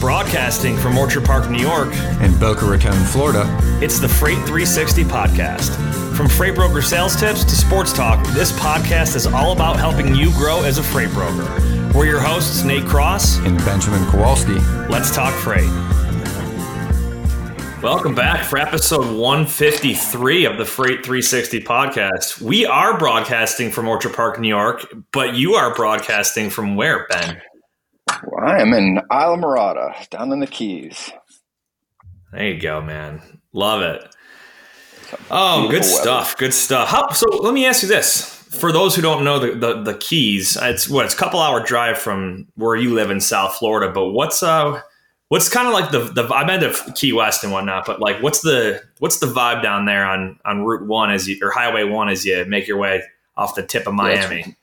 Broadcasting from Orchard Park, New York, and Boca Raton, Florida. it's the Freight 360 podcast. From freight broker sales tips to sports talk, this podcast is all about helping you grow as a freight broker. We're your hosts, Nate Cross. And Benjamin Kowalski. Let's talk freight. Welcome back for episode 153 of the Freight 360 podcast. We are broadcasting from Orchard Park, New York, but you are broadcasting from where, Ben? Well, I am in Islamorada, down in the Keys. There you go, man. Love it. Oh, good weather. stuff. Good stuff. How, so let me ask you this: for those who don't know the, the the Keys, it's what it's a couple hour drive from where you live in South Florida. But what's uh what's kind of like the the I've been to Key West and whatnot, but like what's the what's the vibe down there on on Route One as you or Highway One as you make your way off the tip of Miami?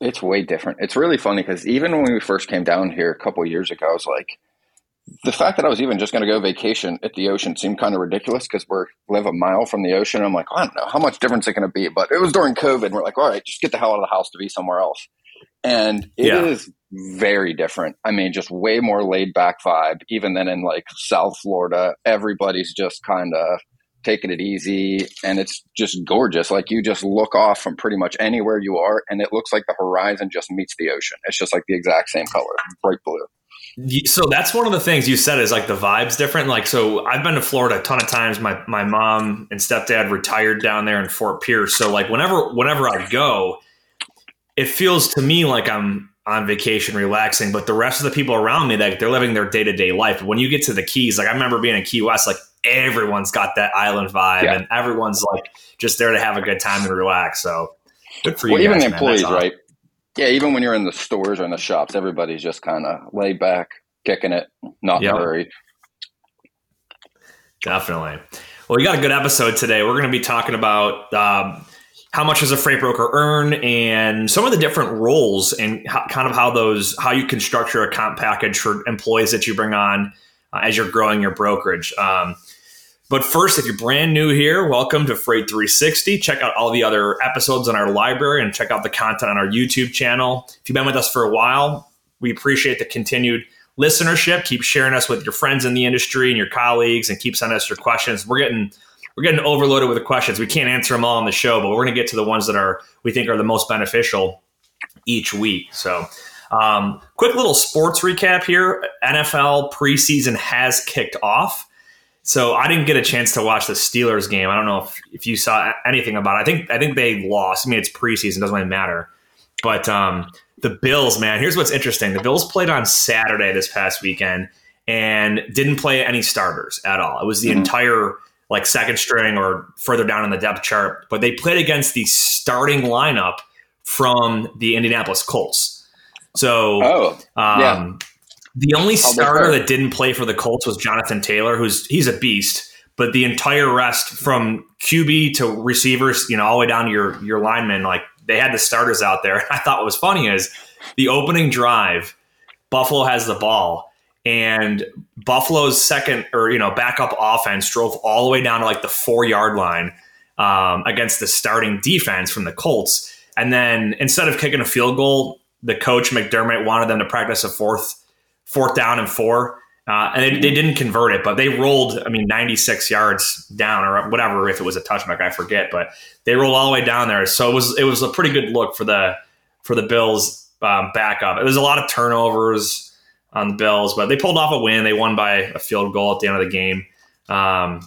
It's way different. It's really funny because even when we first came down here a couple of years ago, I was like, the fact that I was even just going to go vacation at the ocean seemed kind of ridiculous because we're live a mile from the ocean. I'm like, I don't know how much difference it's going to be, but it was during COVID. We're like, all right, just get the hell out of the house to be somewhere else. And it is Yeah. very different. I mean, just way more laid back vibe, even than in like South Florida. Everybody's just kind of taking it easy and it's just gorgeous. Like you just look off from pretty much anywhere you are and it looks like the horizon just meets the ocean. It's just like the exact same color, bright blue. So that's one of the things you said is like the vibes different. Like, so I've been to Florida a ton of times. My my mom and stepdad retired down there in Fort Pierce. So like whenever whenever I go, it feels to me like I'm on vacation, relaxing. But the rest of the people around me, like they're living their day to day life. When you get to the Keys, like I remember being in Key West, like everyone's got that island vibe, Yeah. and everyone's like just there to have a good time and relax. So good for Well, you. even the man. employees, awesome. right? Yeah, even when you're in the stores or in the shops, everybody's just kind of laid back, kicking it, not Yep. hurry. Definitely. Well, we got a good episode today. We're going to be talking about um, how much does a freight broker earn and some of the different roles and how, kind of how those how you can structure a comp package for employees that you bring on uh, as you're growing your brokerage. Um, but first, if you're brand new here, welcome to Freight 360. Check out all the other episodes in our library and check out the content on our YouTube channel. If you've been with us for a while, we appreciate the continued listenership. Keep sharing us with your friends in the industry and your colleagues, and keep sending us your questions. We're getting we're getting overloaded with the questions. We can't answer them all on the show, but we're going to get to the ones that are we think are the most beneficial each week. So, um, quick little sports recap here: NFL preseason has kicked off. So I didn't get a chance to watch the Steelers game. I don't know if, if you saw anything about it. I think I think they lost. I mean, it's preseason; doesn't really matter. But um, the Bills, man, here's what's interesting: the Bills played on Saturday this past weekend and didn't play any starters at all. It was the Mhm. entire like second string or further down in the depth chart. But they played against the starting lineup from the Indianapolis Colts. So Oh, um, Yeah. The only starter that didn't play for the Colts was Jonathan Taylor, who's he's a beast. But the entire rest, from QB to receivers, you know, all the way down to your your linemen, like they had the starters out there. I thought what was funny is the opening drive, Buffalo has the ball, and Buffalo's second or you know backup offense drove all the way down to like the four yard line um, against the starting defense from the Colts. And then instead of kicking a field goal, the coach McDermott wanted them to practice a fourth fourth down and four. Uh, and they, they didn't convert it, but they rolled, I mean, 96 yards down or whatever, if it was a touchback, I forget, but they rolled all the way down there. So it was, it was a pretty good look for the, for the Bills um, backup. It was a lot of turnovers on the Bills, but they pulled off a win. They won by a field goal at the end of the game. Um,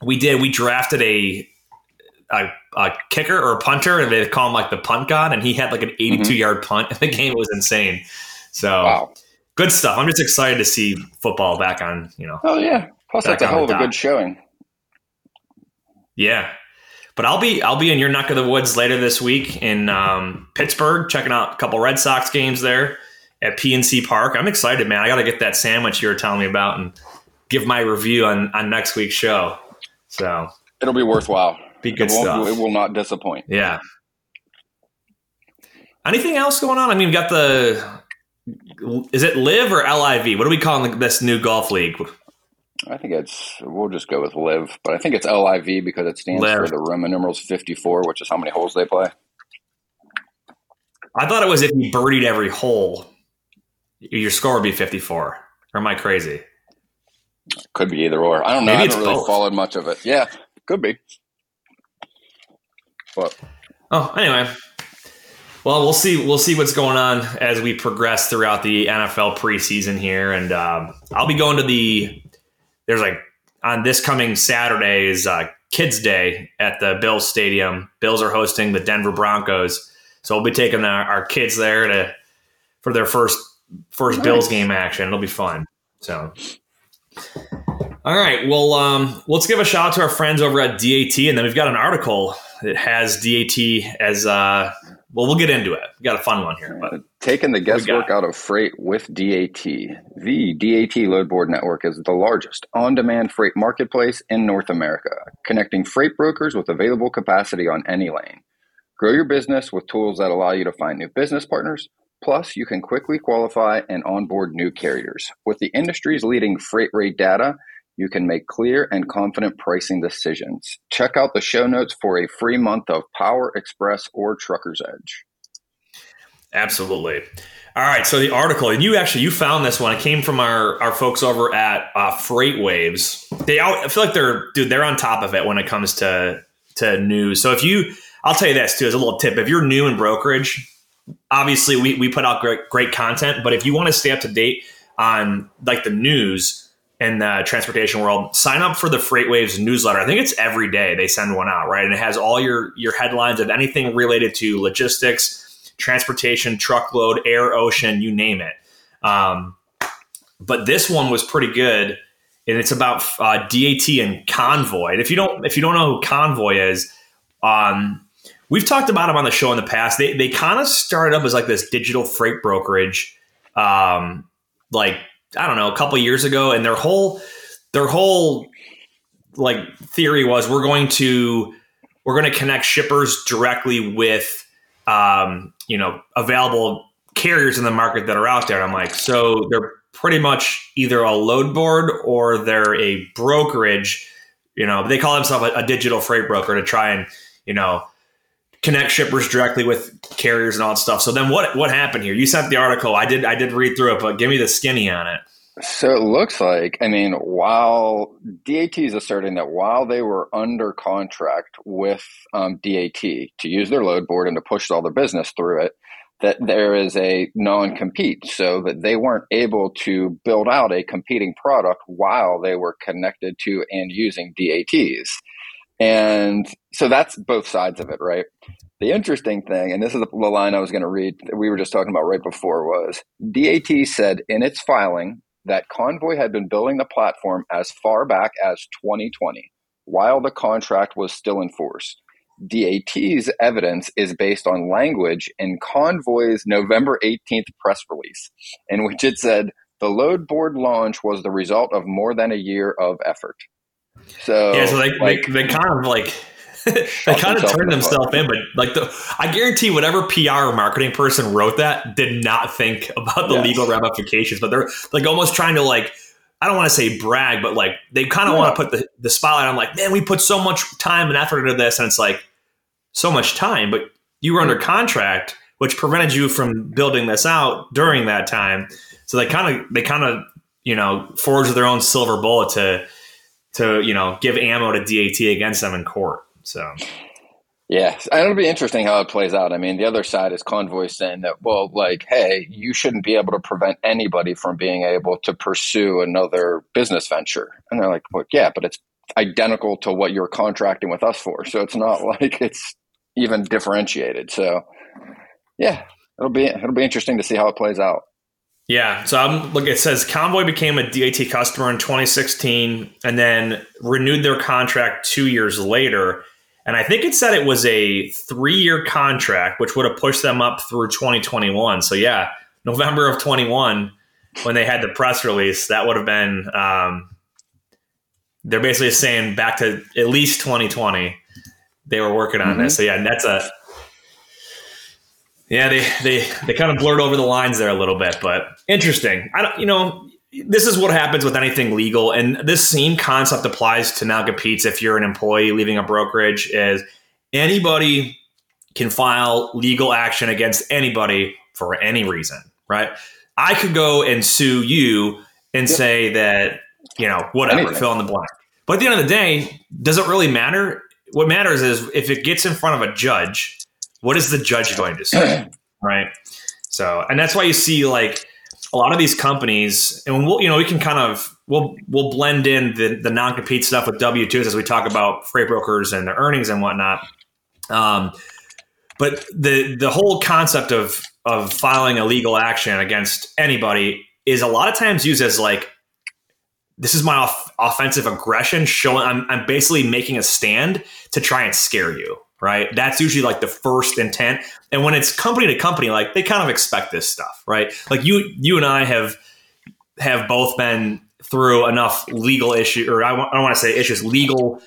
we did, we drafted a, a, a kicker or a punter, and they call him like the punt god, and he had like an 82 yard punt in the game. It was insane. So wow. Good stuff. I'm just excited to see football back on. You know, Oh, yeah. Plus, that's a hell of a good showing. yeah. But I'll be I'll be in your neck of the woods later this week in um, Pittsburgh, checking out a couple Red Sox games there at PNC Park. I'm excited, man. I got to get that sandwich you were telling me about and give my review on on next week's show. So It'll be worthwhile. be good it, stuff. it will not disappoint. Yeah. Anything else going on? I mean, we got the. Is it Live or LIV? What are we calling this new golf league? I think it's, we'll just go with live, but I think it's LIV because it stands Liv. for the Roman numerals 54, which is how many holes they play. I thought it was if you birdied every hole, your score would be 54. Or am I crazy? Could be either or. I don't know. Maybe I haven't really both. followed much of it. Yeah, could be. But Oh, anyway. Well, we'll see. We'll see what's going on as we progress throughout the NFL preseason here, and um, I'll be going to the. There's like on this coming Saturday is uh, Kids Day at the Bills Stadium. Bills are hosting the Denver Broncos, so we'll be taking our, our kids there to for their first first Nice. Bills game action. It'll be fun. So. All right. Well, um, let's give a shout out to our friends over at DAT, and then we've got an article that has DAT as uh, well. We'll get into it. We got a fun one here, but taking the guesswork out of freight with DAT. The DAT load board network is the largest on demand freight marketplace in North America, connecting freight brokers with available capacity on any lane. Grow your business with tools that allow you to find new business partners. Plus, you can quickly qualify and onboard new carriers. With the industry's leading freight rate data, you can make clear and confident pricing decisions. Check out the show notes for a free month of Power Express or Trucker's Edge. absolutely. All right. So the article, and you actually you found this one. It came from our our folks over at uh, FreightWaves. They, al- I feel like they're dude. They're on top of it when it comes to to news. So if you, I'll tell you this too as a little tip. If you're new in brokerage, obviously we, we put out great, great content but if you want to stay up to date on like the news in the transportation world sign up for the FreightWaves newsletter. I think it's every day they send one out right? And it has all your your headlines of anything related to logistics transportation truckload air ocean you name it. Um, but this one was pretty good and it's about uh, DAT and convoy. And if you don't if you don't know who convoy is um, we've talked about them on the show in the past. They they kind of started up as like this digital freight brokerage, um, like I don't know, a couple years ago, and their whole their whole like theory was we're going to we're going to connect shippers directly with um, you know available carriers in the market that are out there. And I'm like, so they're pretty much either a load board or they're a brokerage. You know, they call themselves a, a digital freight broker to try and you know connect shippers directly with carriers and all that stuff. So then what what happened here? You sent the article. I did I did read through it, but give me the skinny on it. So it looks like, I mean, while DAT is asserting that while they were under contract with um, DAT to use their load board and to push all their business through it, that there is a non compete so that they weren't able to build out a competing product while they were connected to and using DATs. And so that's both sides of it, right? The interesting thing, and this is the line I was going to read that we were just talking about right before, was DAT said in its filing that Convoy had been building the platform as far back as 2020 while the contract was still in force. DAT's evidence is based on language in Convoy's November 18th press release, in which it said the load board launch was the result of more than a year of effort. So, yeah, so they, like, they, they kind of like they kind of turned themselves in, but like the I guarantee whatever PR or marketing person wrote that did not think about the Yes. legal ramifications. But they're like almost trying to like I don't want to say brag, but like they kind of Yeah. want to put the, the spotlight on like, man, we put so much time and effort into this, and it's like so much time, but you were under contract, which prevented you from building this out during that time. So they kind of they kind of you know forged their own silver bullet to to you know give ammo to DAT against them in court. So Yeah, it'll be interesting how it plays out. I mean, the other side is Convoy saying that, well, like, hey, you shouldn't be able to prevent anybody from being able to pursue another business venture. And they're like, well, yeah, but it's identical to what you're contracting with us for. So it's not like it's even differentiated. So, yeah, it'll be it'll be interesting to see how it plays out. Yeah, so I'm look. It says Convoy became a DAT customer in 2016, and then renewed their contract two years later. And I think it said it was a three year contract, which would have pushed them up through 2021. So yeah, November of 21 when they had the press release, that would have been. Um, they're basically saying back to at least 2020 they were working on this. So yeah, that's a yeah they they they kind of blurred over the lines there a little bit, but interesting. I don't you know this is what happens with anything legal, and this same concept applies to non competes if you're an employee leaving a brokerage. Is anybody can file legal action against anybody for any reason, right? I could go and sue you and Yep. say that you know whatever Anything. fill in the blank. But at the end of the day, does it really matter? What matters is if it gets in front of a judge, what is the judge going to say? right? So, and that's why you see like a lot of these companies, and we'll you know we can kind of we'll we'll blend in the the non compete stuff with W twos as we talk about freight brokers and their earnings and whatnot. Um, but the the whole concept of of filing a legal action against anybody is a lot of times used as like this is my off- offensive aggression showing I'm, I'm basically making a stand to try and scare you right? That's usually like the first intent. And when it's company to company like they kind of expect this stuff right? Like you you and i have have both been through enough legal issue or i, don't want to say issues legal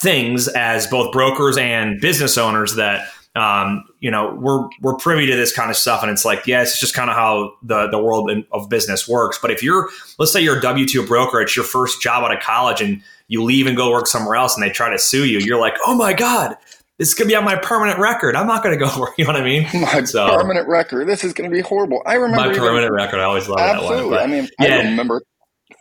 things as both brokers and business owners that um, you know we're we're privy to this kind of stuff. And it's like yeah it's just kind of how the the world in, of business works. But if you're let's say you're a w2 broker it's your first job out of college and you leave and go work somewhere else and they try to sue you you're like oh my god this is gonna be on my permanent record i'm not gonna go work you know what i mean My So- permanent record. This is going to be horrible. I remember my even- permanent record i always love that Absolutely. one I mean, yeah. I remember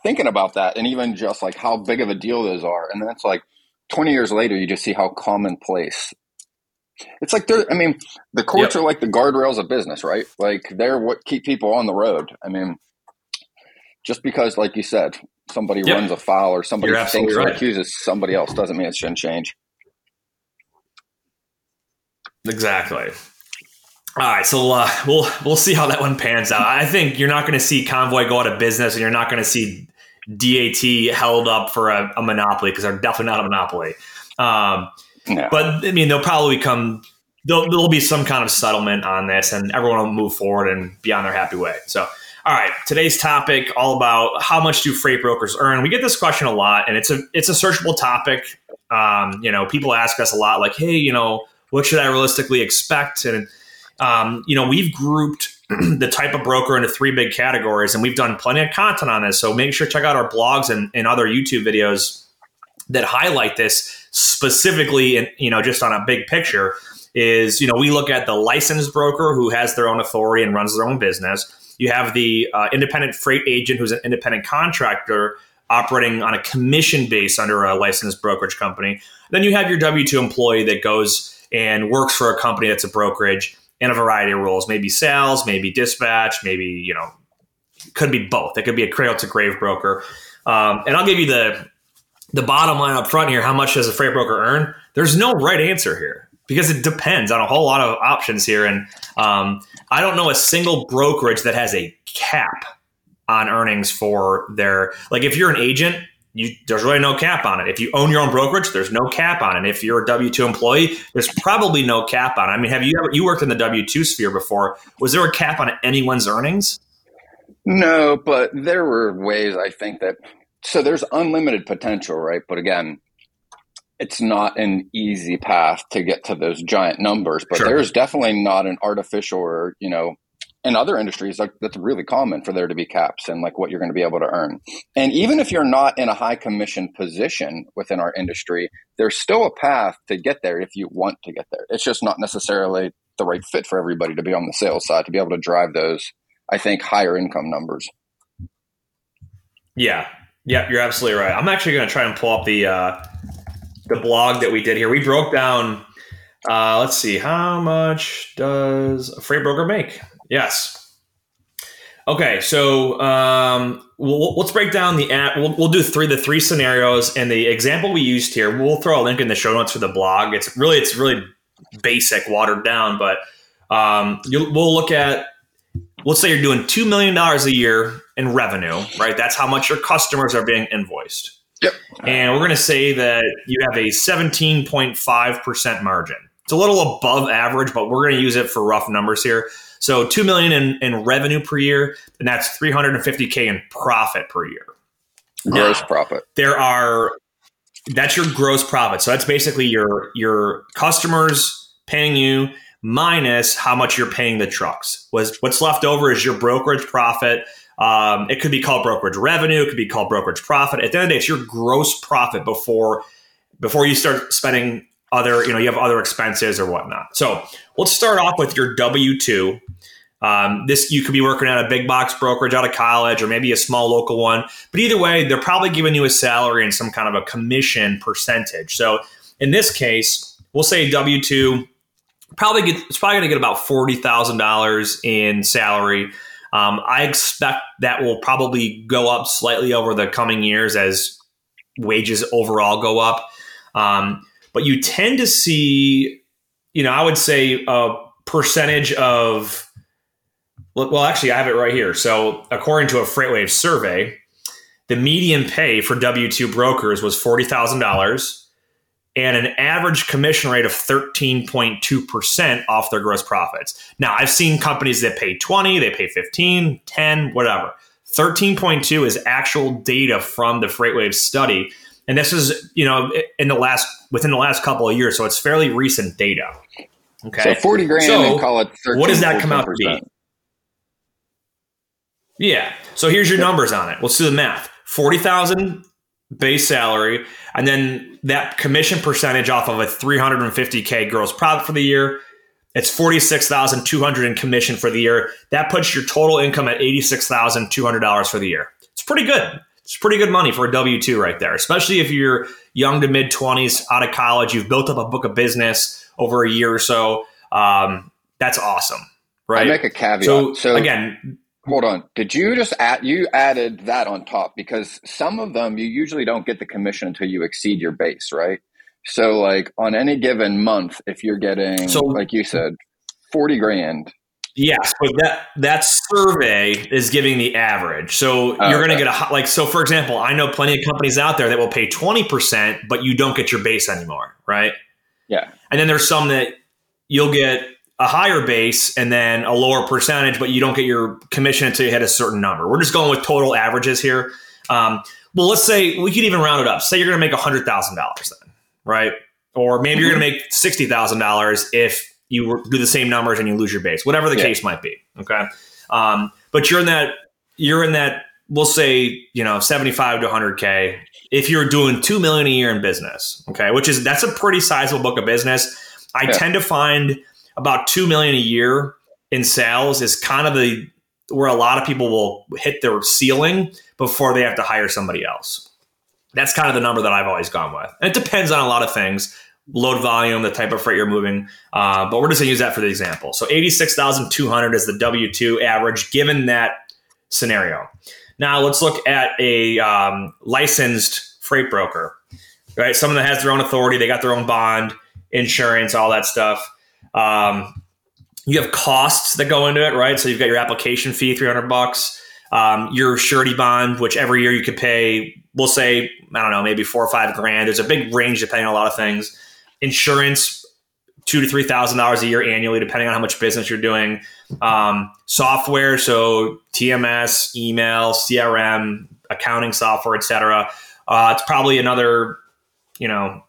thinking about that and even just like how big of a deal those are. And then it's like 20 years later, you just see how commonplace. It's like they're, I mean, the courts Yep. are like the guardrails of business, right? Like they're what keep people on the road. I mean, just because, like you said, somebody Yep. runs a foul or somebody You're thinks or right. accuses somebody else doesn't mean it shouldn't change. Exactly. All right, so uh, we'll we'll see how that one pans out. I think you're not going to see Convoy go out of business, and you're not going to see DAT held up for a, a monopoly because they're definitely not a monopoly. Um, Yeah. but I mean, they'll probably come. There'll, there'll be some kind of settlement on this, and everyone will move forward and be on their happy way. So, all right, today's topic all about how much do freight brokers earn. We get this question a lot, and it's a it's a searchable topic. Um, you know, people ask us a lot, like, "Hey, you know, what should I realistically expect?" And um, you know, we've grouped the type of broker into three big categories, and we've done plenty of content on this. So make sure to check out our blogs and, and other YouTube videos that highlight this specifically, and you know, just on a big picture. Is you know, we look at the licensed broker who has their own authority and runs their own business. You have the uh, independent freight agent who's an independent contractor operating on a commission base under a licensed brokerage company. Then you have your W 2 employee that goes and works for a company that's a brokerage in a variety of roles, maybe sales, maybe dispatch, maybe, you know, could be both. It could be a cradle to grave broker. Um, and I'll give you the the bottom line up front here. How much does a freight broker earn? There's no right answer here because it depends on a whole lot of options here. And um, I don't know a single brokerage that has a cap on earnings for their like if you're an agent you there's really no cap on it if you own your own brokerage there's no cap on it if you're a w2 employee there's probably no cap on it i mean have you ever you worked in the w2 sphere before was there a cap on anyone's earnings No, but there were ways I think that so there's unlimited potential, right? But again, it's not an easy path to get to those giant numbers. But Sure. there's definitely not an artificial or you know in other industries like that's really common for there to be caps and like what you're going to be able to earn. And even if you're not in a high commission position within our industry, there's still a path to get there if you want to get there. It's just not necessarily the right fit for everybody to be on the sales side to be able to drive those I think higher income numbers. yeah yeah you're absolutely right i'm actually going to try and pull up the uh the blog that we did here we broke down uh let's see how much does a freight broker make yes Okay, so um, we'll, let's break down the app. We'll, we'll do three the three scenarios and the example we used here. We'll throw a link in the show notes for the blog. It's really it's really basic, watered down, but um, you, we'll look at. Let's say you're doing two million dollars a year in revenue, right? That's how much your customers are being invoiced. Yep. And we're going to say that you have a 17.5% margin. It's a little above average, but we're going to use it for rough numbers here. So 2 million in, in revenue per year, and that's 350k in profit per year. Gross Now, profit. There are that's your gross profit. So that's basically your your customers paying you minus how much you're paying the trucks. Was what's left over is your brokerage profit. Um, it could be called brokerage revenue. It could be called brokerage profit. At the end of the day, it's your gross profit before before you start spending other, you know, you have other expenses or whatnot. So let's start off with your W two. Um, this you could be working at a big box brokerage out of college, or maybe a small local one. But either way, they're probably giving you a salary and some kind of a commission percentage. So in this case, we'll say W two probably get it's probably going to get about forty thousand dollars in salary. Um, I expect that will probably go up slightly over the coming years as wages overall go up. Um, but you tend to see, you know, I would say a percentage of well, actually, I have it right here. So, according to a Freightwave survey, the median pay for W 2 brokers was $40,000 and an average commission rate of 13.2% off their gross profits. Now, I've seen companies that pay 20, they pay 15, 10, whatever. 13.2 is actual data from the Freightwave study. And this is, you know, in the last within the last couple of years, so it's fairly recent data. Okay. So 40 grand so and call it 13, What does that come out to be? Yeah. So here's your numbers on it. Let's do the math. 40,000 base salary and then that commission percentage off of a 350k gross profit for the year. It's 46,200 in commission for the year. That puts your total income at $86,200 for the year. It's pretty good. It's pretty good money for a W 2 right there, especially if you're young to mid 20s out of college. You've built up a book of business over a year or so. Um, that's awesome. Right. I make a caveat. So, so again, Hold on. Did you just add, you added that on top because some of them you usually don't get the commission until you exceed your base, right? So like on any given month, if you're getting, so, like you said, 40 grand. Yes, but that that survey is giving the average. So oh, you're going to get a like so for example, I know plenty of companies out there that will pay 20%, but you don't get your base anymore, right? Yeah. And then there's some that you'll get a higher base and then a lower percentage, but you don't get your commission until you hit a certain number. We're just going with total averages here. Um, well, let's say we could even round it up. Say you're going to make $100,000 then, right? Or maybe you're going to make $60,000 if you do the same numbers and you lose your base, whatever the yeah. case might be. Okay. Um, but you're in that, you're in that, we'll say, you know, 75 to 100K. If you're doing 2 million a year in business, okay, which is, that's a pretty sizable book of business. I yeah. tend to find about two million a year in sales is kind of the where a lot of people will hit their ceiling before they have to hire somebody else. That's kind of the number that I've always gone with. And it depends on a lot of things load volume, the type of freight you're moving. Uh, but we're just going to use that for the example. So 86,200 is the W 2 average given that scenario. Now let's look at a um, licensed freight broker, right? Someone that has their own authority, they got their own bond, insurance, all that stuff. Um, you have costs that go into it, right? So you've got your application fee, 300 bucks, um, your surety bond, which every year you could pay, we'll say, I don't know, maybe four or five grand. There's a big range depending on a lot of things. Insurance, two to three thousand dollars a year annually, depending on how much business you're doing. Um, software, so TMS, email, CRM, accounting software, etc. Uh, it's probably another, you know,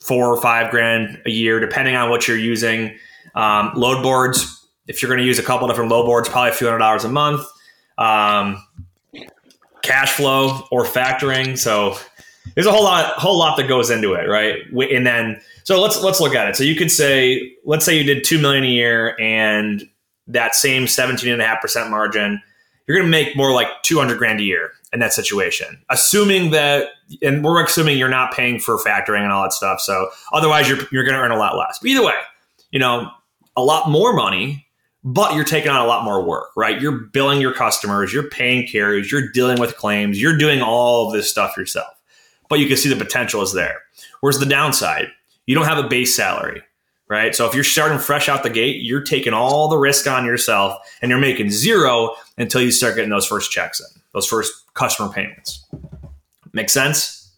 four or five grand a year, depending on what you're using. Um, load boards, if you're going to use a couple different load boards, probably a few hundred dollars a month. Um, cash flow or factoring. So there's a whole lot, whole lot that goes into it, right? And then, so let's let's look at it. So you could say, let's say you did two million a year, and that same 17 and a half percent margin, you're going to make more like 200 grand a year in that situation, assuming that, and we're assuming you're not paying for factoring and all that stuff. So otherwise, you're you're going to earn a lot less. But either way, you know, a lot more money, but you're taking on a lot more work, right? You're billing your customers, you're paying carriers, you're dealing with claims, you're doing all this stuff yourself. But you can see the potential is there. Where's the downside? You don't have a base salary right? So if you're starting fresh out the gate, you're taking all the risk on yourself and you're making zero until you start getting those first checks in, those first customer payments. Make sense?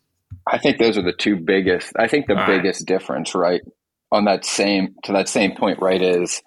I think those are the two biggest. I think the all biggest right. difference, right, on that same to that same point, right, is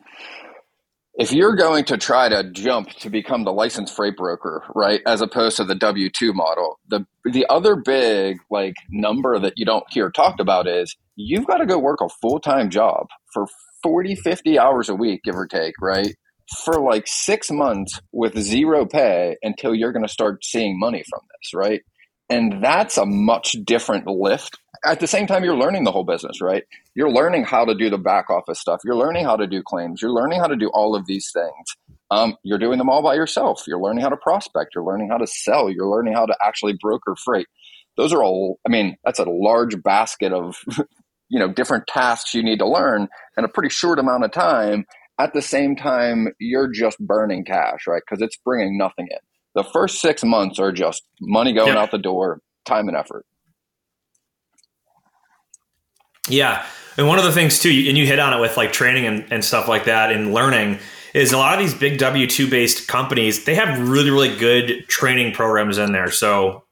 if you're going to try to jump to become the licensed freight broker, right, as opposed to the W two model, the the other big like number that you don't hear talked about is you've got to go work a full time job for 40, 50 hours a week, give or take, right? For like six months with zero pay until you're going to start seeing money from this, right? And that's a much different lift. At the same time, you're learning the whole business, right? You're learning how to do the back office stuff. You're learning how to do claims. You're learning how to do all of these things. um, you're doing them all by yourself. You're learning how to prospect. You're learning how to sell. You're learning how to actually broker freight. Those are all. I mean, that's a large basket of you know different tasks you need to learn in a pretty short amount of time. At the same time, you're just burning cash, right? Because it's bringing nothing in. The first six months are just money going out the door, time and effort. Yeah. And one of the things too, and you hit on it with like training and, and stuff like that and learning is a lot of these big W two based companies, they have really, really good training programs in there. So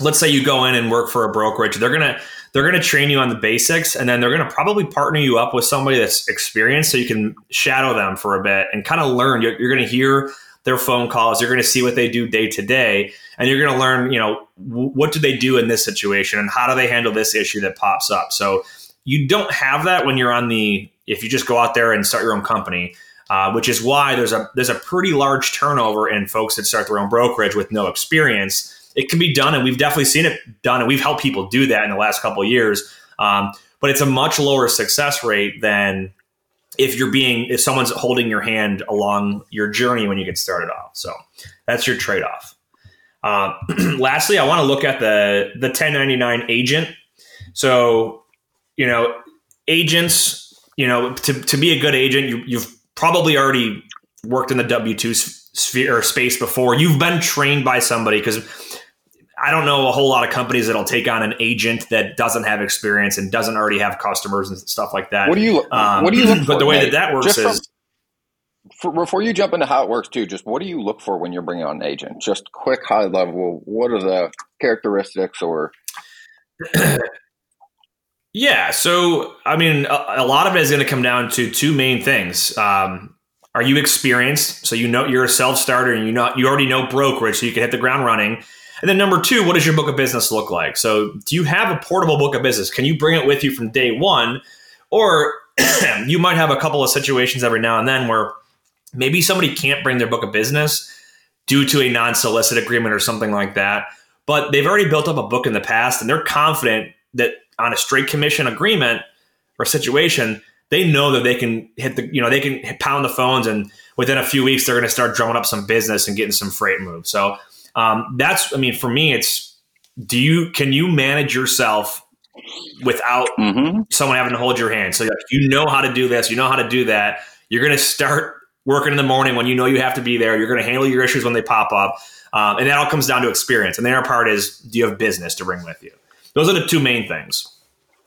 let's say you go in and work for a brokerage, they're gonna they're gonna train you on the basics and then they're gonna probably partner you up with somebody that's experienced so you can shadow them for a bit and kind of learn. You're, you're gonna hear their phone calls. You're going to see what they do day to day, and you're going to learn, you know, w- what do they do in this situation and how do they handle this issue that pops up. So you don't have that when you're on the if you just go out there and start your own company. Uh, which is why there's a there's a pretty large turnover in folks that start their own brokerage with no experience. It can be done, and we've definitely seen it done, and we've helped people do that in the last couple of years. Um, but it's a much lower success rate than if you're being if someone's holding your hand along your journey when you get started off. So that's your trade off. Uh, lastly, I want to look at the the 1099 agent. So you know, agents, you know, to to be a good agent, you, you've probably already worked in the W two sphere or space before. You've been trained by somebody because I don't know a whole lot of companies that'll take on an agent that doesn't have experience and doesn't already have customers and stuff like that. What do you um, What do you look for? But the way that that works is. for, before you jump into how it works too, just what do you look for when you're bringing on an agent? Just quick, high level. What are the characteristics or? yeah, so I mean, a, a, lot of it is going to come down to two main things. Um, are you experienced? So you know you're a self starter and you know you already know brokerage, so you can hit the ground running and then number two, what does your book of business look like? So do you have a portable book of business? Can you bring it with you from day one? Or you might have a couple of situations every now and then where maybe somebody can't bring their book of business due to a non-solicit agreement or something like that. But they've already built up a book in the past and they're confident that on a straight commission agreement or situation, they know that they can hit the, you know, they can pound the phones and within a few weeks, they're going to start drumming up some business and getting some freight moves. So um, that's, I mean, for me, it's do you can you manage yourself without mm-hmm. someone having to hold your hand? So you know how to do this, you know how to do that. You're going to start working in the morning when you know you have to be there. You're going to handle your issues when they pop up, um, and that all comes down to experience. And the other part is, do you have business to bring with you? Those are the two main things.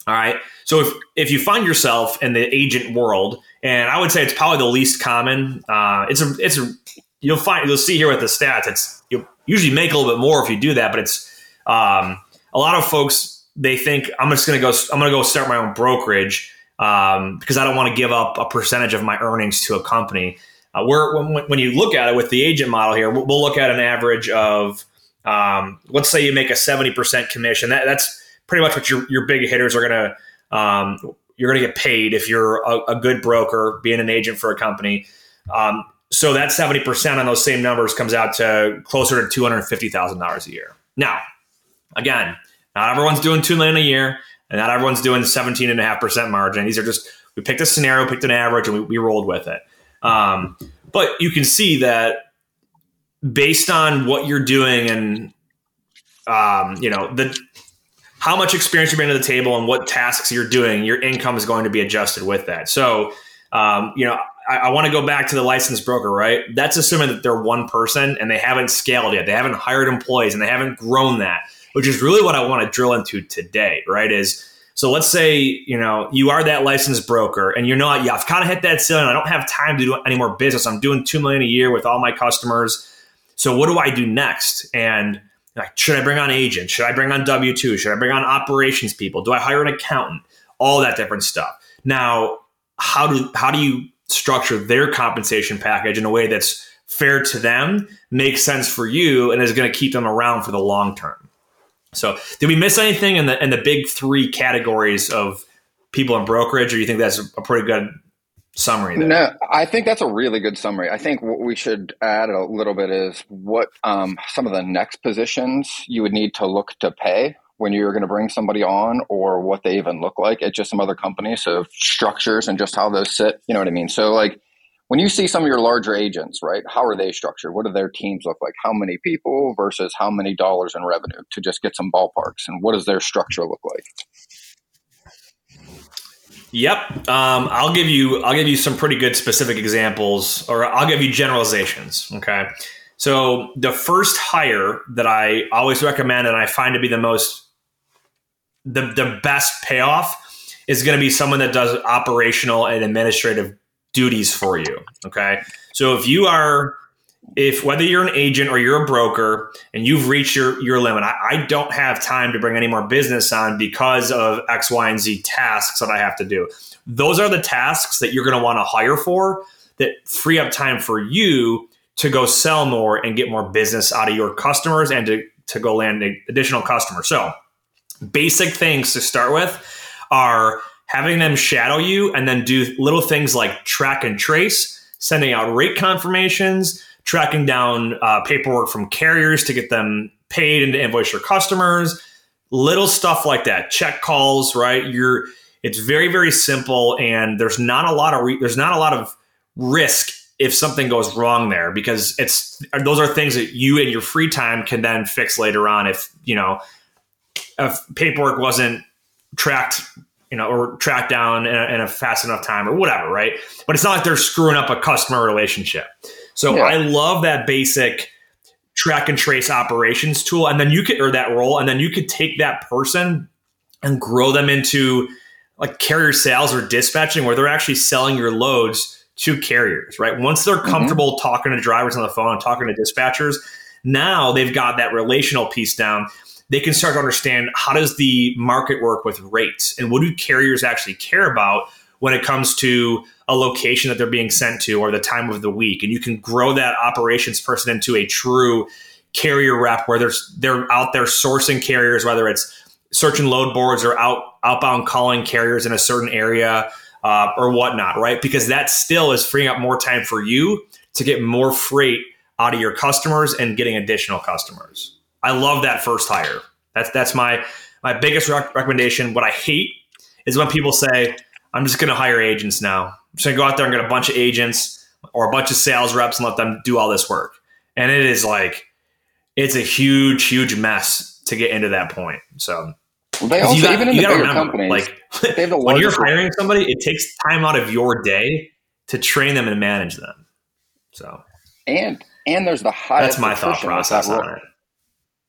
All right. So if if you find yourself in the agent world, and I would say it's probably the least common. Uh, it's a it's a you'll find you'll see here with the stats. It's you usually make a little bit more if you do that, but it's um, a lot of folks they think I'm just going to go I'm to go start my own brokerage um, because I don't want to give up a percentage of my earnings to a company. Uh, where when, when, you look at it with the agent model here, we'll, we'll look at an average of um, let's say you make a 70% commission. That, that's pretty much what your, your big hitters are going to um, you're going to get paid if you're a, a, good broker being an agent for a company. Um, so that 70% on those same numbers comes out to closer to $250,000 a year. Now, again, not everyone's doing 2 million a year and not everyone's doing 17.5% margin. These are just, we picked a scenario, picked an average, and we, we rolled with it. Um, but you can see that based on what you're doing and, um, you know, the, how much experience you bring to the table and what tasks you're doing, your income is going to be adjusted with that. So, um, you know, I, I want to go back to the licensed broker, right? That's assuming that they're one person and they haven't scaled yet. They haven't hired employees and they haven't grown that, which is really what I want to drill into today, right? Is so let's say, you know, you are that licensed broker and you're not, yeah, I've kind of hit that ceiling. I don't have time to do any more business. I'm doing 2 million a year with all my customers. So what do I do next? And like, should I bring on agents? Should I bring on W 2? Should I bring on operations people? Do I hire an accountant? All that different stuff. Now, how do how do you structure their compensation package in a way that's fair to them, makes sense for you, and is going to keep them around for the long term. So, did we miss anything in the in the big three categories of people in brokerage, or you think that's a pretty good summary? There? No, I think that's a really good summary. I think what we should add a little bit is what um, some of the next positions you would need to look to pay when you're going to bring somebody on or what they even look like at just some other companies. So structures and just how those sit, you know what I mean? So like when you see some of your larger agents, right? How are they structured? What do their teams look like? How many people versus how many dollars in revenue to just get some ballparks? And what does their structure look like? Yep, um, I'll give you I'll give you some pretty good specific examples, or I'll give you generalizations. Okay, so the first hire that I always recommend and I find to be the most the the best payoff is going to be someone that does operational and administrative duties for you. Okay, so if you are if whether you're an agent or you're a broker and you've reached your, your limit, I, I, don't have time to bring any more business on because of X, Y, and Z tasks that I have to do. Those are the tasks that you're going to want to hire for that free up time for you to go sell more and get more business out of your customers and to, to go land additional customers. So, basic things to start with are having them shadow you and then do little things like track and trace, sending out rate confirmations tracking down uh, paperwork from carriers to get them paid and to invoice your customers, little stuff like that. Check calls, right? You're it's very very simple, and there's not a lot of re- there's not a lot of risk if something goes wrong there because it's those are things that you in your free time can then fix later on if you know if paperwork wasn't tracked you know or tracked down in a, in a fast enough time or whatever right but it's not like they're screwing up a customer relationship so yeah. I love that basic track and trace operations tool. And then you could, or that role, and then you could take that person and grow them into like carrier sales or dispatching where they're actually selling your loads to carriers, right? Once they're mm-hmm. comfortable mm-hmm. talking to drivers on the phone and talking to dispatchers, now they've got that relational piece down. They can start to understand how does the market work with rates and what do carriers actually care about when it comes to a location that they're being sent to or the time of the week. And you can grow that operations person into a true carrier rep where there's they're out there sourcing carriers, whether it's search and load boards or out outbound calling carriers in a certain area uh, or whatnot, right? Because that still is freeing up more time for you to get more freight out of your customers and getting additional customers. I love that first hire. That's that's my my biggest rec- recommendation. What I hate is when people say, "I'm just going to hire agents now." just gonna go out there and get a bunch of agents or a bunch of sales reps and let them do all this work. And it is like it's a huge, huge mess to get into that point. So well, they also, got, even in the bigger remember, companies, like when you're hiring somebody, it takes time out of your day to train them and manage them. So and and there's the highest. That's my thought process on it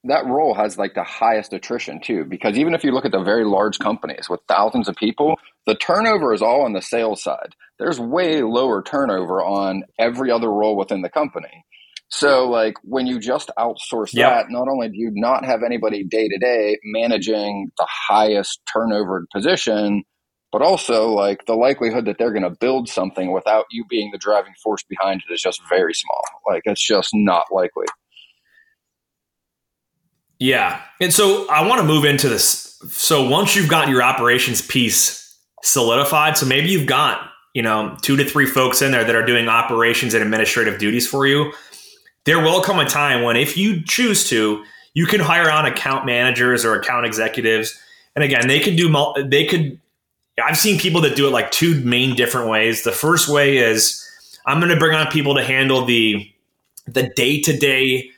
that role has like the highest attrition too because even if you look at the very large companies with thousands of people the turnover is all on the sales side. There's way lower turnover on every other role within the company. So like when you just outsource yep. that not only do you not have anybody day to day managing the highest turnover position but also like the likelihood that they're going to build something without you being the driving force behind it is just very small. Like it's just not likely yeah. And so I want to move into this. So once you've got your operations piece solidified, so maybe you've got, you know, two to three folks in there that are doing operations and administrative duties for you. There will come a time when, if you choose to, you can hire on account managers or account executives. And again, they could do, they could, I've seen people that do it like two main different ways. The first way is I'm going to bring on people to handle the, the day to day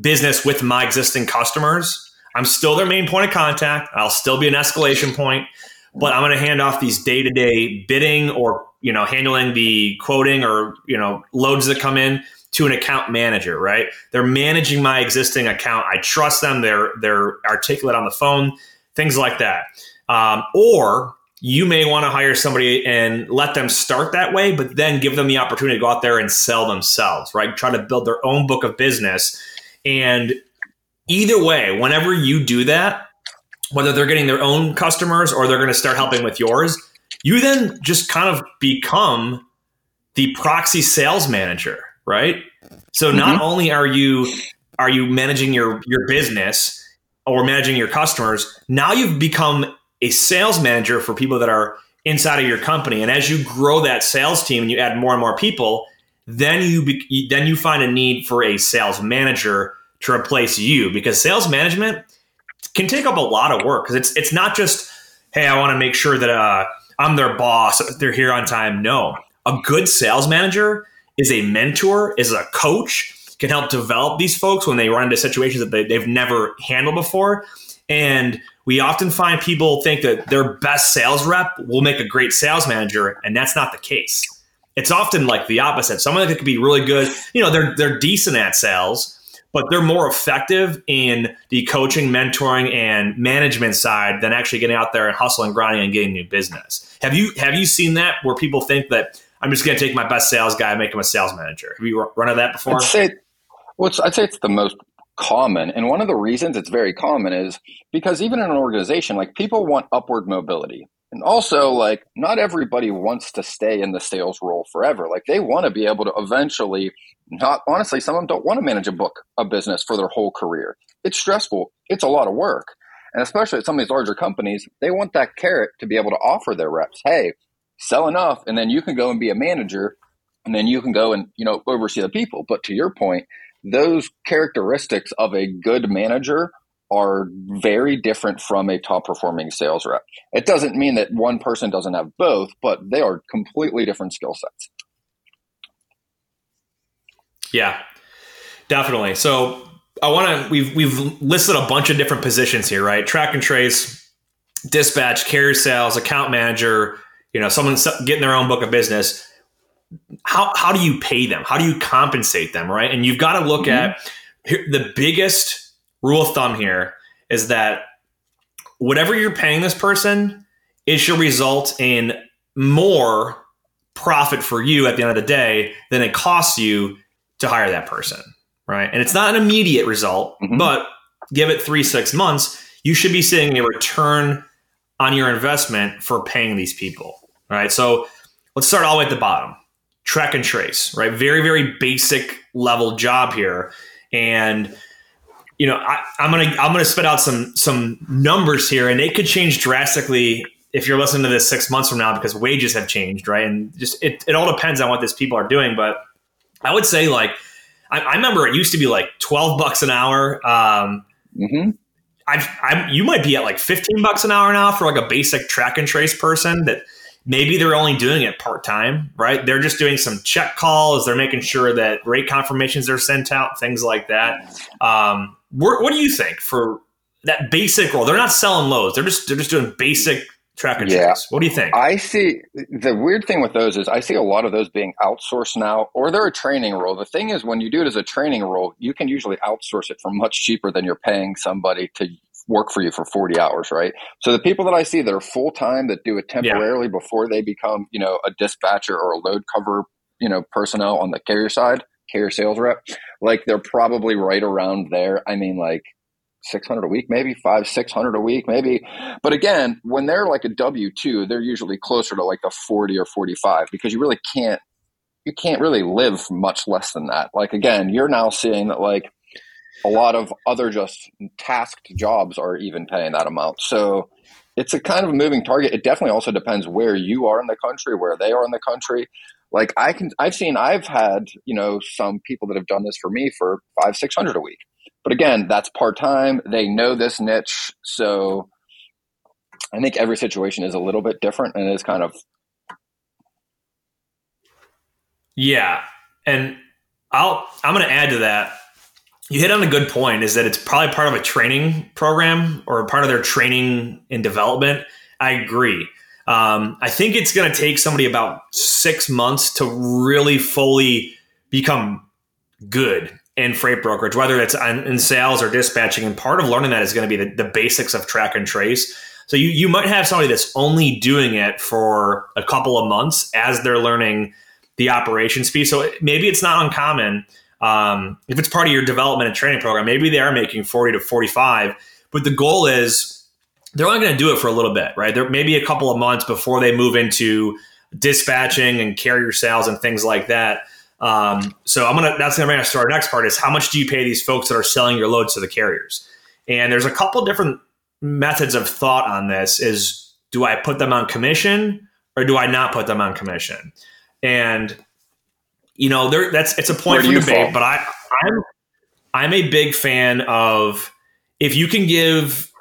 business with my existing customers. I'm still their main point of contact. I'll still be an escalation point, but I'm going to hand off these day to day bidding or you know handling the quoting or you know loads that come in to an account manager. Right? They're managing my existing account. I trust them. They're they're articulate on the phone. Things like that. Um, or you may want to hire somebody and let them start that way, but then give them the opportunity to go out there and sell themselves. Right? Try to build their own book of business and either way, whenever you do that, whether they're getting their own customers or they're going to start helping with yours, you then just kind of become the proxy sales manager, right? So mm-hmm. not only are you are you managing your your business or managing your customers, now you've become a sales manager for people that are inside of your company. And as you grow that sales team and you add more and more people, then you be, then you find a need for a sales manager to replace you because sales management can take up a lot of work because it's it's not just hey I want to make sure that uh, I'm their boss they're here on time no a good sales manager is a mentor, is a coach, can help develop these folks when they run into situations that they, they've never handled before. And we often find people think that their best sales rep will make a great sales manager, and that's not the case. It's often like the opposite. Someone that could be really good, you know, they're they're decent at sales, but they're more effective in the coaching, mentoring, and management side than actually getting out there and hustling, grinding, and getting new business. Have you have you seen that where people think that I'm just going to take my best sales guy and make him a sales manager? Have you run into that before? I'd say, well, I'd say it's the most common. And one of the reasons it's very common is because even in an organization, like people want upward mobility. And also, like, not everybody wants to stay in the sales role forever. Like, they want to be able to eventually, not honestly, some of them don't want to manage a book, a business for their whole career. It's stressful, it's a lot of work. And especially at some of these larger companies, they want that carrot to be able to offer their reps, hey, sell enough, and then you can go and be a manager, and then you can go and, you know, oversee the people. But to your point, those characteristics of a good manager are very different from a top performing sales rep. It doesn't mean that one person doesn't have both, but they are completely different skill sets. Yeah, definitely. So I want to we've we've listed a bunch of different positions here, right? Track and trace, dispatch, carrier sales, account manager, you know, someone getting their own book of business how how do you pay them? How do you compensate them, right? And you've got to look mm-hmm. at the biggest rule of thumb here is that whatever you're paying this person, it should result in more profit for you at the end of the day than it costs you to hire that person, right? And it's not an immediate result, mm-hmm. but give it three, six months, you should be seeing a return on your investment for paying these people, right? So let's start all the way at the bottom track and trace, right? Very, very basic level job here. And you know, I, am gonna I'm gonna spit out some some numbers here, and it could change drastically if you're listening to this six months from now because wages have changed, right? And just it, it all depends on what these people are doing. But I would say like I, I remember it used to be like 12 bucks an hour. Um, mm-hmm. I've, I'm, you might be at like 15 bucks an hour now for like a basic track and trace person that maybe they're only doing it part time, right? They're just doing some check calls. They're making sure that rate confirmations are sent out, things like that. Um, what do you think for that basic role? They're not selling loads. They're just they're just doing basic track and yeah. trace. What do you think? I see the weird thing with those is I see a lot of those being outsourced now, or they're a training role. The thing is, when you do it as a training role, you can usually outsource it for much cheaper than you're paying somebody to work for you for 40 hours, right? So the people that I see that are full time that do it temporarily yeah. before they become, you know, a dispatcher or a load cover, you know, personnel on the carrier side, carrier sales rep, like they're probably right around there. I mean, like 600 a week, maybe five, 600 a week, maybe. But again, when they're like a W 2, they're usually closer to like the 40 or 45 because you really can't, you can't really live much less than that. Like again, you're now seeing that like a lot of other just tasked jobs are even paying that amount. So it's a kind of a moving target. It definitely also depends where you are in the country, where they are in the country. Like I can, I've seen, I've had, you know, some people that have done this for me for five, six hundred a week. But again, that's part time. They know this niche, so I think every situation is a little bit different, and it's kind of yeah. And I'll I'm going to add to that you hit on a good point is that it's probably part of a training program or part of their training and development. I agree. Um, I think it's going to take somebody about six months to really fully become good in freight brokerage, whether it's in sales or dispatching. And part of learning that is going to be the, the basics of track and trace. So you, you might have somebody that's only doing it for a couple of months as they're learning the operations piece. So maybe it's not uncommon um, if it's part of your development and training program, maybe they are making 40 to 45, but the goal is they're only going to do it for a little bit, right? There maybe a couple of months before they move into dispatching and carrier sales and things like that. Um, so I'm gonna that's gonna bring us to our next part is how much do you pay these folks that are selling your loads to the carriers? And there's a couple different methods of thought on this. Is do I put them on commission or do I not put them on commission? And you know, there that's it's a point for debate, fall? but I I'm I'm a big fan of if you can give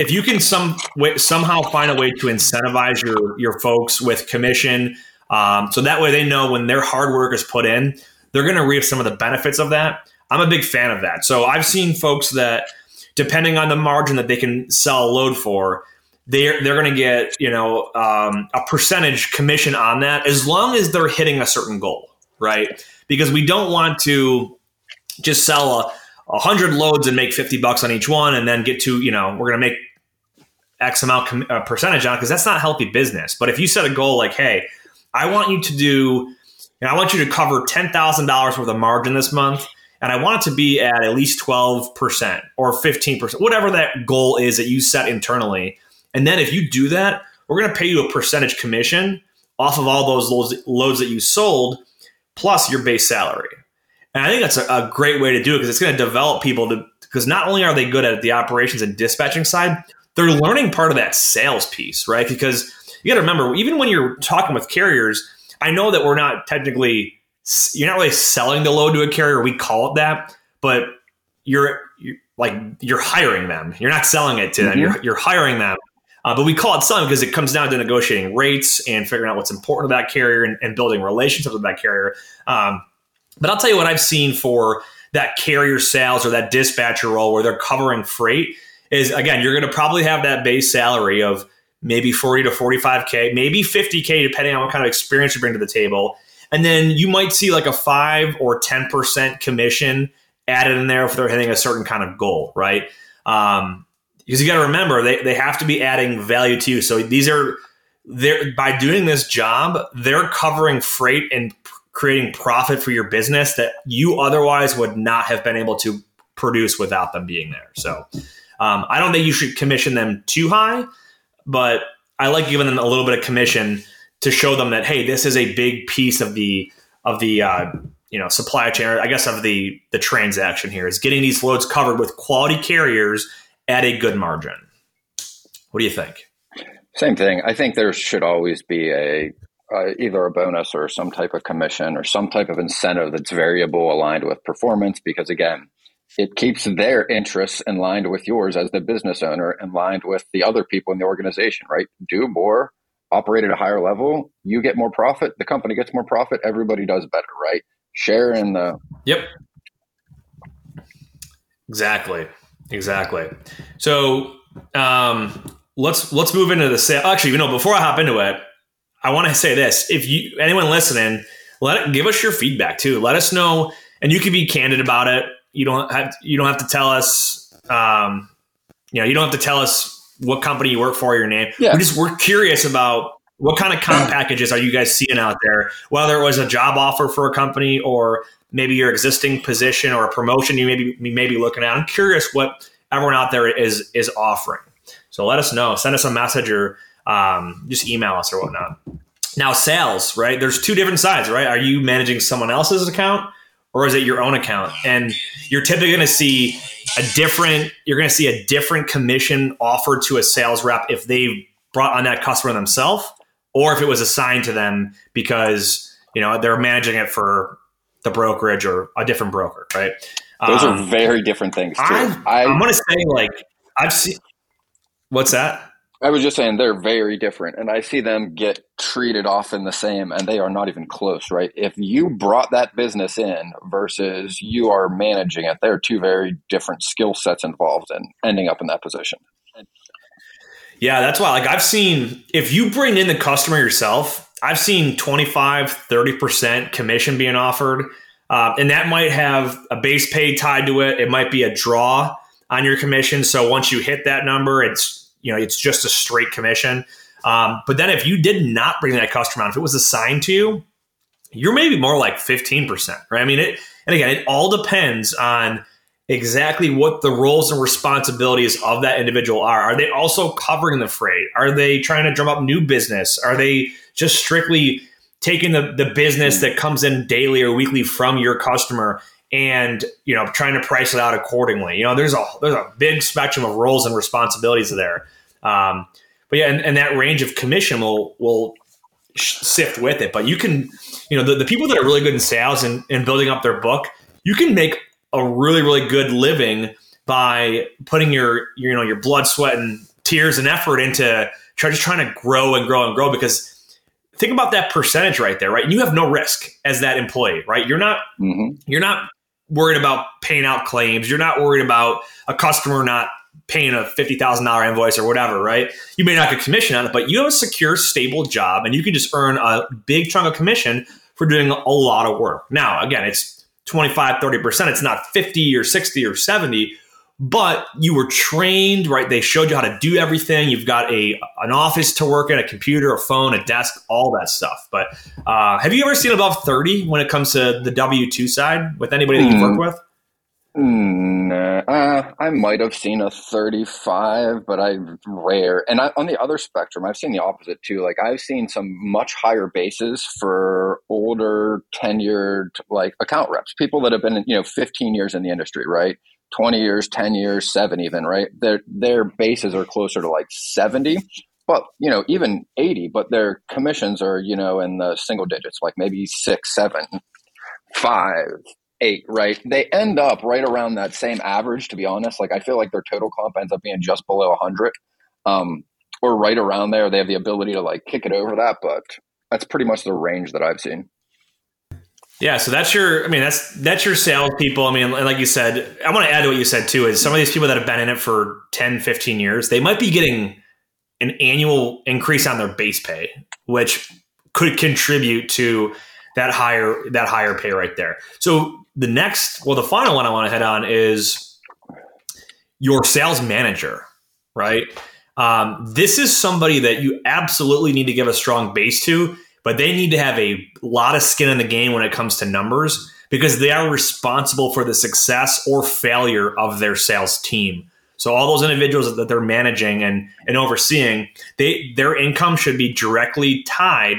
if you can some way, somehow find a way to incentivize your your folks with commission Um, so that way they know when their hard work is put in, they're going to reap some of the benefits of that. I'm a big fan of that. So I've seen folks that, depending on the margin that they can sell a load for, they're they're going to get you know um, a percentage commission on that as long as they're hitting a certain goal, right? Because we don't want to just sell a, a hundred loads and make fifty bucks on each one, and then get to you know we're going to make X amount com- uh, percentage on because that's not healthy business. But if you set a goal like, hey, I want you to do, and I want you to cover ten thousand dollars worth of margin this month, and I want it to be at at least twelve percent or fifteen percent, whatever that goal is that you set internally. And then if you do that, we're going to pay you a percentage commission off of all those loads, loads that you sold, plus your base salary. And I think that's a, a great way to do it because it's going to develop people to because not only are they good at the operations and dispatching side, they're learning part of that sales piece, right? Because you got to remember, even when you're talking with carriers, I know that we're not technically you're not really selling the load to a carrier. We call it that, but you're, you're like you're hiring them. You're not selling it to them. Mm-hmm. You're you're hiring them. Uh, but we call it selling because it comes down to negotiating rates and figuring out what's important to that carrier and, and building relationships with that carrier. Um, but I'll tell you what I've seen for that carrier sales or that dispatcher role where they're covering freight is again, you're going to probably have that base salary of maybe 40 to 45K, maybe 50K, depending on what kind of experience you bring to the table. And then you might see like a five or 10% commission added in there if they're hitting a certain kind of goal, right? Um, because you got to remember they, they have to be adding value to you. So these are they're by doing this job, they're covering freight and creating profit for your business that you otherwise would not have been able to produce without them being there. So um, I don't think you should commission them too high, but I like giving them a little bit of commission to show them that hey, this is a big piece of the of the uh, you know supply chain. I guess of the the transaction here is getting these loads covered with quality carriers at a good margin. What do you think? Same thing. I think there should always be a uh, either a bonus or some type of commission or some type of incentive that's variable aligned with performance because again it keeps their interests in line with yours as the business owner in line with the other people in the organization right? Do more operate at a higher level you get more profit the company gets more profit everybody does better right? Share in the yep. Exactly. Exactly. So um let's let's move into the sale actually you know before i hop into it I want to say this: if you anyone listening, let it, give us your feedback too. Let us know, and you can be candid about it. You don't have you don't have to tell us. Um, you know, you don't have to tell us what company you work for, your name. Yeah. We're just we're curious about what kind of comp packages are you guys seeing out there? Whether it was a job offer for a company or maybe your existing position or a promotion you maybe you may be looking at. I'm curious what everyone out there is is offering. So let us know. Send us a message or um, just email us or whatnot. Now, sales, right? There's two different sides, right? Are you managing someone else's account or is it your own account? And you're typically going to see a different, you're going to see a different commission offered to a sales rep if they brought on that customer themselves or if it was assigned to them because, you know, they're managing it for the brokerage or a different broker, right? Those um, are very different things. Too. I, I, I'm going to say, like, I've seen, what's that? I was just saying they're very different, and I see them get treated often the same, and they are not even close, right? If you brought that business in versus you are managing it, there are two very different skill sets involved in ending up in that position. Yeah, that's why. Like I've seen, if you bring in the customer yourself, I've seen 25, 30% commission being offered. Uh, and that might have a base pay tied to it. It might be a draw on your commission. So once you hit that number, it's you know it's just a straight commission. Um, but then if you did not bring that customer on, if it was assigned to you, you're maybe more like 15%, right? I mean, it, and again, it all depends on exactly what the roles and responsibilities of that individual are. Are they also covering the freight? Are they trying to drum up new business? Are they just strictly taking the, the business that comes in daily or weekly from your customer and you know trying to price it out accordingly. You know, there's a there's a big spectrum of roles and responsibilities there. Um, but yeah, and, and, that range of commission will will sift with it. But you can, you know, the, the people that are really good in sales and, and building up their book, you can make a really really good living by putting your, your you know your blood, sweat, and tears and effort into try, just trying to grow and grow and grow because think about that percentage right there, right? And you have no risk as that employee, right? You're not hmm you're not worried about paying out claims. You're not worried about a customer not paying a fifty thousand dollar invoice or whatever, right? You may not get commission on it, but you have a secure, stable job, and you can just earn a big chunk of commission for doing a lot of work. Now, again, it's 25, 30%. It's not 50 or 60 or 70, but you were trained, right? They showed you how to do everything. You've got a an office to work in, a computer, a phone, a desk, all that stuff. But uh, have you ever seen above 30 when it comes to the W 2 side with anybody that you've Hmm. worked with? Nah, uh, I might have seen a 35, but I rare. And I, on the other spectrum, I've seen the opposite too. Like I've seen some much higher bases for older, tenured like account reps, people that have been, you know, 15 years in the industry, right? 20 years, 10 years, seven even, right? Their their bases are closer to like 70, but you know, even 80, but their commissions are, you know, in the single digits, like maybe six, seven, five, eight, right? They end up right around that same average, to be honest. Like I feel like their total comp ends up being just below 100, um, or right around there. They have the ability to like kick it over that, but that's pretty much the range that I've seen. Yeah, so that's your. I mean, that's that's your salespeople. I mean, and like you said, I want to add to what you said too. Is some of these people that have been in it for 10, 15 years, they might be getting an annual increase on their base pay, which could contribute to that higher that higher pay right there. So the next, well, the final one I want to head on is your sales manager, right? Um, this is somebody that you absolutely need to give a strong base to, but they need to have a lot of skin in the game when it comes to numbers because they are responsible for the success or failure of their sales team. So all those individuals that they're managing and, and overseeing, they their income should be directly tied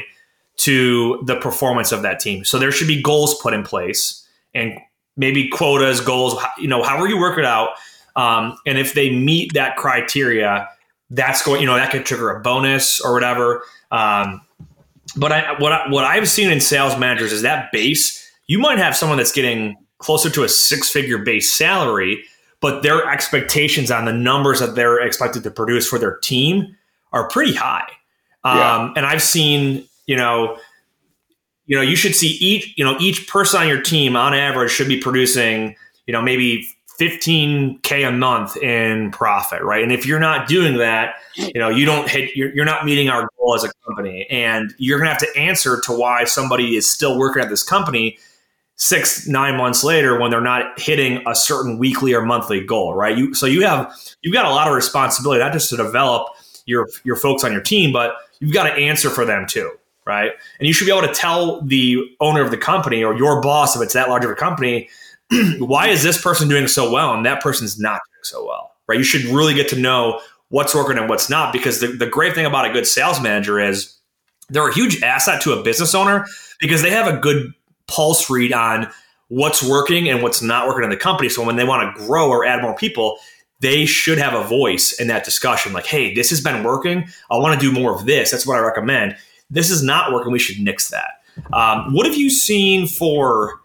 to the performance of that team. So there should be goals put in place and maybe quotas, goals, you know, however you work it out. Um, and if they meet that criteria, that's going, you know, that could trigger a bonus or whatever. Um, but I, what I, what I've seen in sales managers is that base. You might have someone that's getting closer to a six figure base salary, but their expectations on the numbers that they're expected to produce for their team are pretty high. Um, And I've seen, you know, you know, you should see each, you know, each person on your team on average should be producing, you know, maybe 15k a month in profit, right? And if you're not doing that, you know, you don't hit, you're, you're not meeting our as a company, and you're gonna have to answer to why somebody is still working at this company six nine months later when they're not hitting a certain weekly or monthly goal, right? You so you have you've got a lot of responsibility, not just to develop your your folks on your team, but you've got to answer for them too, right? And you should be able to tell the owner of the company or your boss, if it's that large of a company, why is this person doing so well and that person's not doing so well, right? You should really get to know what's working and what's not because the, the great thing about a good sales manager is they're a huge asset to a business owner because they have a good pulse read on what's working and what's not working in the company. So when they want to grow or add more people, they should have a voice in that discussion. Like, hey, this has been working. I want to do more of this. That's what I recommend. This is not working. We should nix that. Um, what have you seen for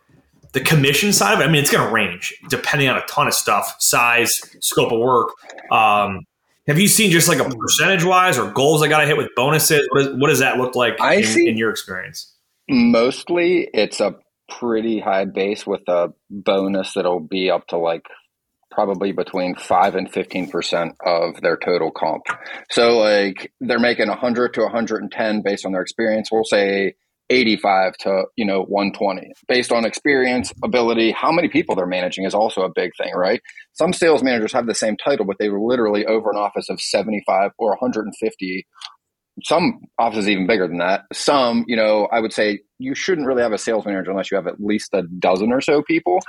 the commission side of it? I mean, it's going to range depending on a ton of stuff, size, scope of work. Um, have you seen just like a hmm. percentage wise or goals I got to hit with bonuses? What, is, what does that look like I in, see- in your experience? Mostly it's a pretty high base with a bonus that'll be up to like probably between 5 and 15% of their total comp. So like they're making 100 to 110 based on their experience. We'll say 85 to, you know, 120 based on experience, ability, how many people they're managing is also a big thing, right? Some sales managers have the same title, but they were literally over an office of 75 or 150 some offices even bigger than that. Some, you know, I would say you shouldn't really have a sales manager unless you have at least a dozen or so people.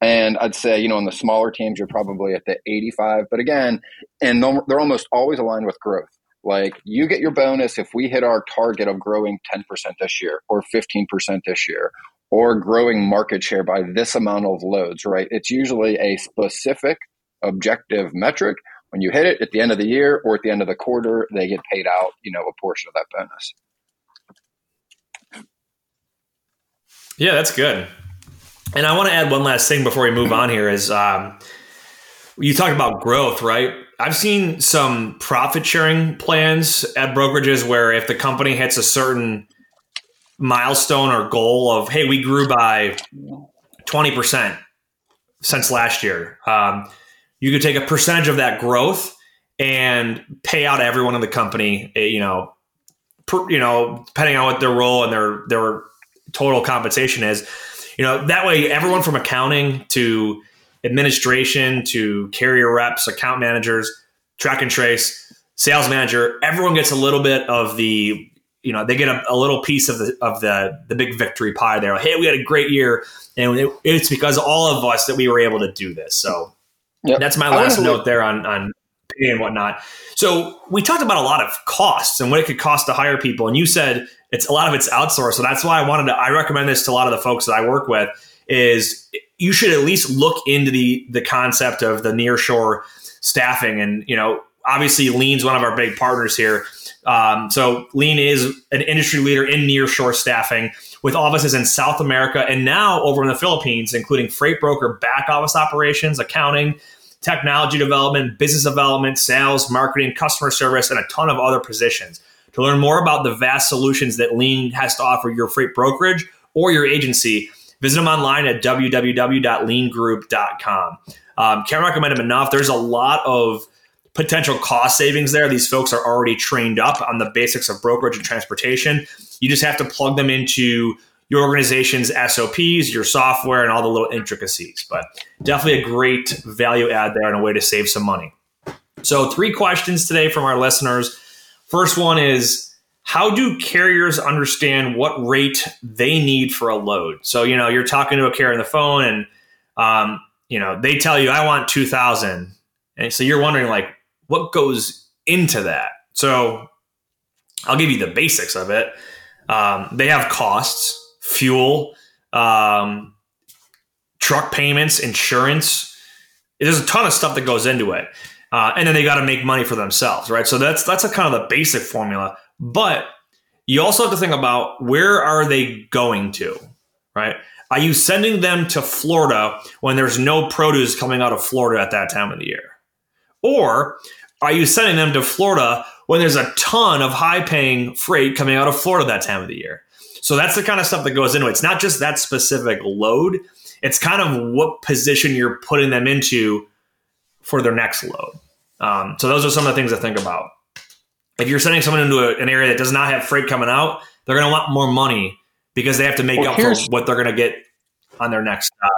And I'd say, you know, in the smaller teams, you're probably at the 85. But again, and they're they're almost always aligned with growth. Like you get your bonus if we hit our target of growing 10% this year or 15% this year or growing market share by this amount of loads, right? It's usually a specific objective metric when you hit it at the end of the year or at the end of the quarter, they get paid out, you know, a portion of that bonus. Yeah, that's good. And I want to add one last thing before we move on here is um, you talk about growth, right? I've seen some profit sharing plans at brokerages where if the company hits a certain milestone or goal of hey, we grew by twenty percent since last year. Um, you could take a percentage of that growth and pay out everyone in the company. You know, per, you know, depending on what their role and their their total compensation is. You know, that way everyone from accounting to administration to carrier reps, account managers, track and trace, sales manager, everyone gets a little bit of the you know they get a, a, little piece of the of the the big victory pie there. Like, hey, we had a great year, and it, it's because all of us that we were able to do this. So yep. that's my last note there on on pay and whatnot. So we talked about a lot of costs and what it could cost to hire people, and you said it's a lot of it's outsourced. So that's why I wanted to. I recommend this to a lot of the folks that I work with. Is you should at least look into the the concept of the nearshore staffing, and you know, obviously, Lean's one of our big partners here um, so Lean is an industry leader in nearshore staffing with offices in South America and now over in the Philippines, including freight broker back office operations, accounting, technology development, business development, sales, marketing, customer service, and a ton of other positions. To learn more about the vast solutions that Lean has to offer your freight brokerage or your agency, visit them online at www.leangroup.com. Um, can't recommend them enough. There's a lot of potential cost savings there. These folks are already trained up on the basics of brokerage and transportation. You just have to plug them into your organization's SOPs, your software, and all the little intricacies. But definitely a great value add there and a way to save some money. So, three questions today from our listeners. First one is How do carriers understand what rate they need for a load? So, you know, you're talking to a carrier on the phone and, um, you know, they tell you, I want 2000. And so you're wondering, like, what goes into that. So I'll give you the basics of it. Um, they have costs, fuel, um, truck payments, insurance. There's a ton of stuff that goes into it, uh, and then they got to make money for themselves, right? So that's that's a kind of the basic formula. But you also have to think about where are they going to, right? Are you sending them to Florida when there's no produce coming out of Florida at that time of the year? Or are you sending them to Florida when there's a ton of high paying freight coming out of Florida that time of the year? So that's the kind of stuff that goes into it. It's not just that specific load, it's kind of what position you're putting them into for their next load. Um, so those are some of the things to think about. If you're sending someone into a, an area that does not have freight coming out, they're going to want more money because they have to make well, up for what they're going to get on their next. Uh,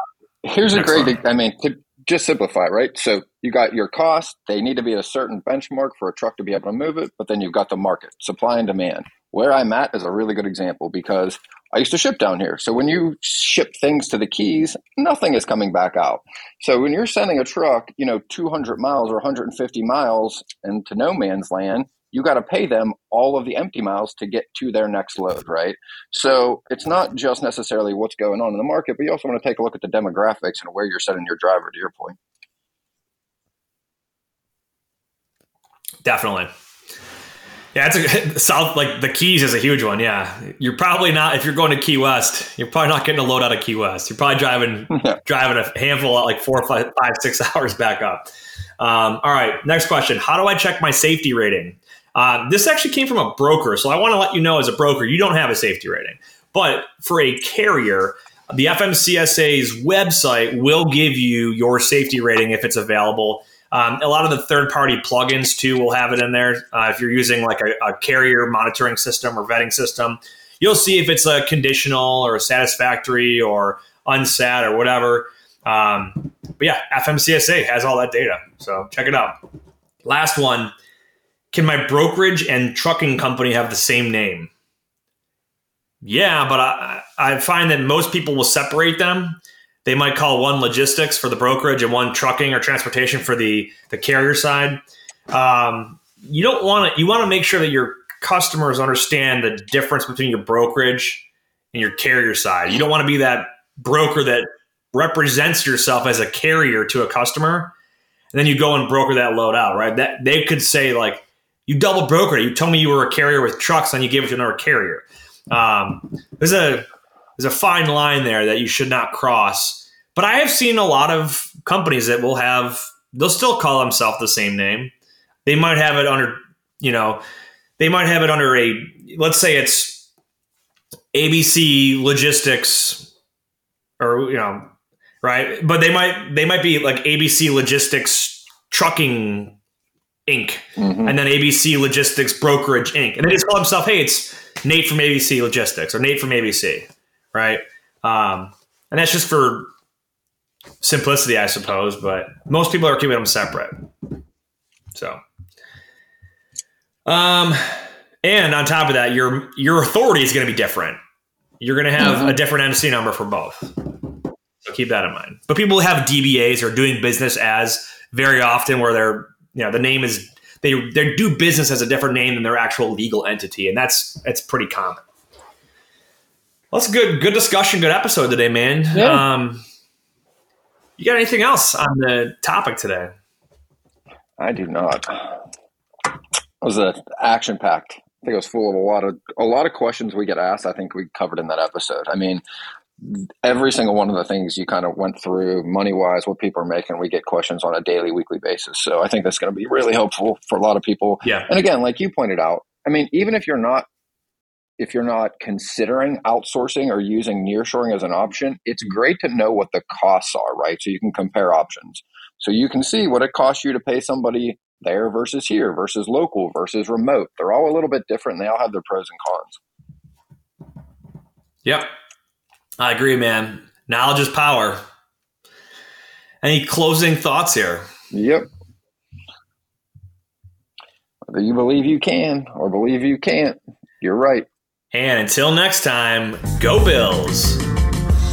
here's next a great. Run. I mean, to, just simplify, right? So you got your cost. They need to be at a certain benchmark for a truck to be able to move it, but then you've got the market, supply and demand. Where I'm at is a really good example because I used to ship down here. So when you ship things to the Keys, nothing is coming back out. So when you're sending a truck, you know, 200 miles or 150 miles into no man's land, you got to pay them all of the empty miles to get to their next load, right? So it's not just necessarily what's going on in the market, but you also want to take a look at the demographics and where you're setting your driver, to your point. Definitely. Yeah, it's a south like the Keys is a huge one. Yeah, you're probably not if you're going to Key West. You're probably not getting a load out of Key West. You're probably driving driving a handful like four, five, five, six hours back up. Um, all right, next question: How do I check my safety rating? Uh, this actually came from a broker, so I want to let you know as a broker, you don't have a safety rating. But for a carrier, the FMCSA's website will give you your safety rating if it's available. Um, a lot of the third party plugins too will have it in there. Uh, if you're using like a, a, carrier monitoring system or vetting system, you'll see if it's a conditional or a satisfactory or unsat or whatever. Um, but yeah, FMCSA has all that data. So check it out. Last one can my brokerage and trucking company have the same name? Yeah, but I, I find that most people will separate them. They might call one logistics for the brokerage and one trucking or transportation for the, the carrier side. Um, you don't want to, you want to make sure that your customers understand the difference between your brokerage and your carrier side. You don't want to be that broker that represents yourself as a carrier to a customer and then you go and broker that load out, right? That they could say like, you double broker. You told me you were a carrier with trucks, and you gave it to another carrier. Um, there's a there's a fine line there that you should not cross. But I have seen a lot of companies that will have they'll still call themselves the same name. They might have it under you know they might have it under a let's say it's ABC Logistics, or you know, right? But they might they might be like ABC Logistics Trucking Inc. Mhm. and then ABC Logistics Brokerage Inc. And they just call themselves, hey, it's Nate from ABC Logistics or Nate from ABC, right? Um, and that's just for simplicity, I suppose. But most people are keeping them separate. So, um, and on top of that, your your authority is going to be different. You're going to have Mhm. a different MC number for both. So keep that in mind. But people have DBAs or doing business as very often where they're you know the name is they they do business as a different name than their actual legal entity, and that's that's pretty common. Well, that's a good good discussion, good episode today, man. Yeah. Um, you got anything else on the topic today? I do not. It was a action packed. I think it was full of a lot of a lot of questions we get asked. I think we covered in that episode. I mean, every single one of the things you kind of went through, money wise, what people are making, we get questions on a daily, weekly basis. So I think that's going to be really helpful for a lot of people. Yeah, And again, like you pointed out, I mean, even if you're not if you're not considering outsourcing or using nearshoring as an option, it's mm-hmm. great to know what the costs are, right? So you can compare options. So you can see what it costs you to pay somebody there versus here versus local versus remote. They're all a little bit different. And they all have their pros and cons. yep, I agree, man. Knowledge is power. Any closing thoughts here? Yep. Whether you believe you can or believe you can't, you're right. And until next time, go Bills.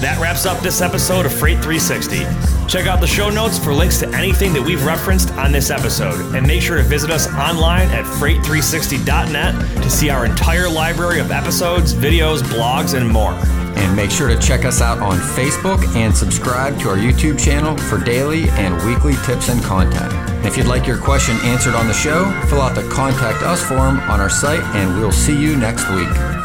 That wraps up this episode of Freight 360. Check out the show notes for links to anything that we've referenced on this episode. And make sure to visit us online at freight360.net to see our entire library of episodes, videos, blogs, and more. And make sure to check us out on Facebook and subscribe to our YouTube channel for daily and weekly tips and content. If you'd like your question answered on the show, fill out the Contact Us form on our site, and we'll see you next week.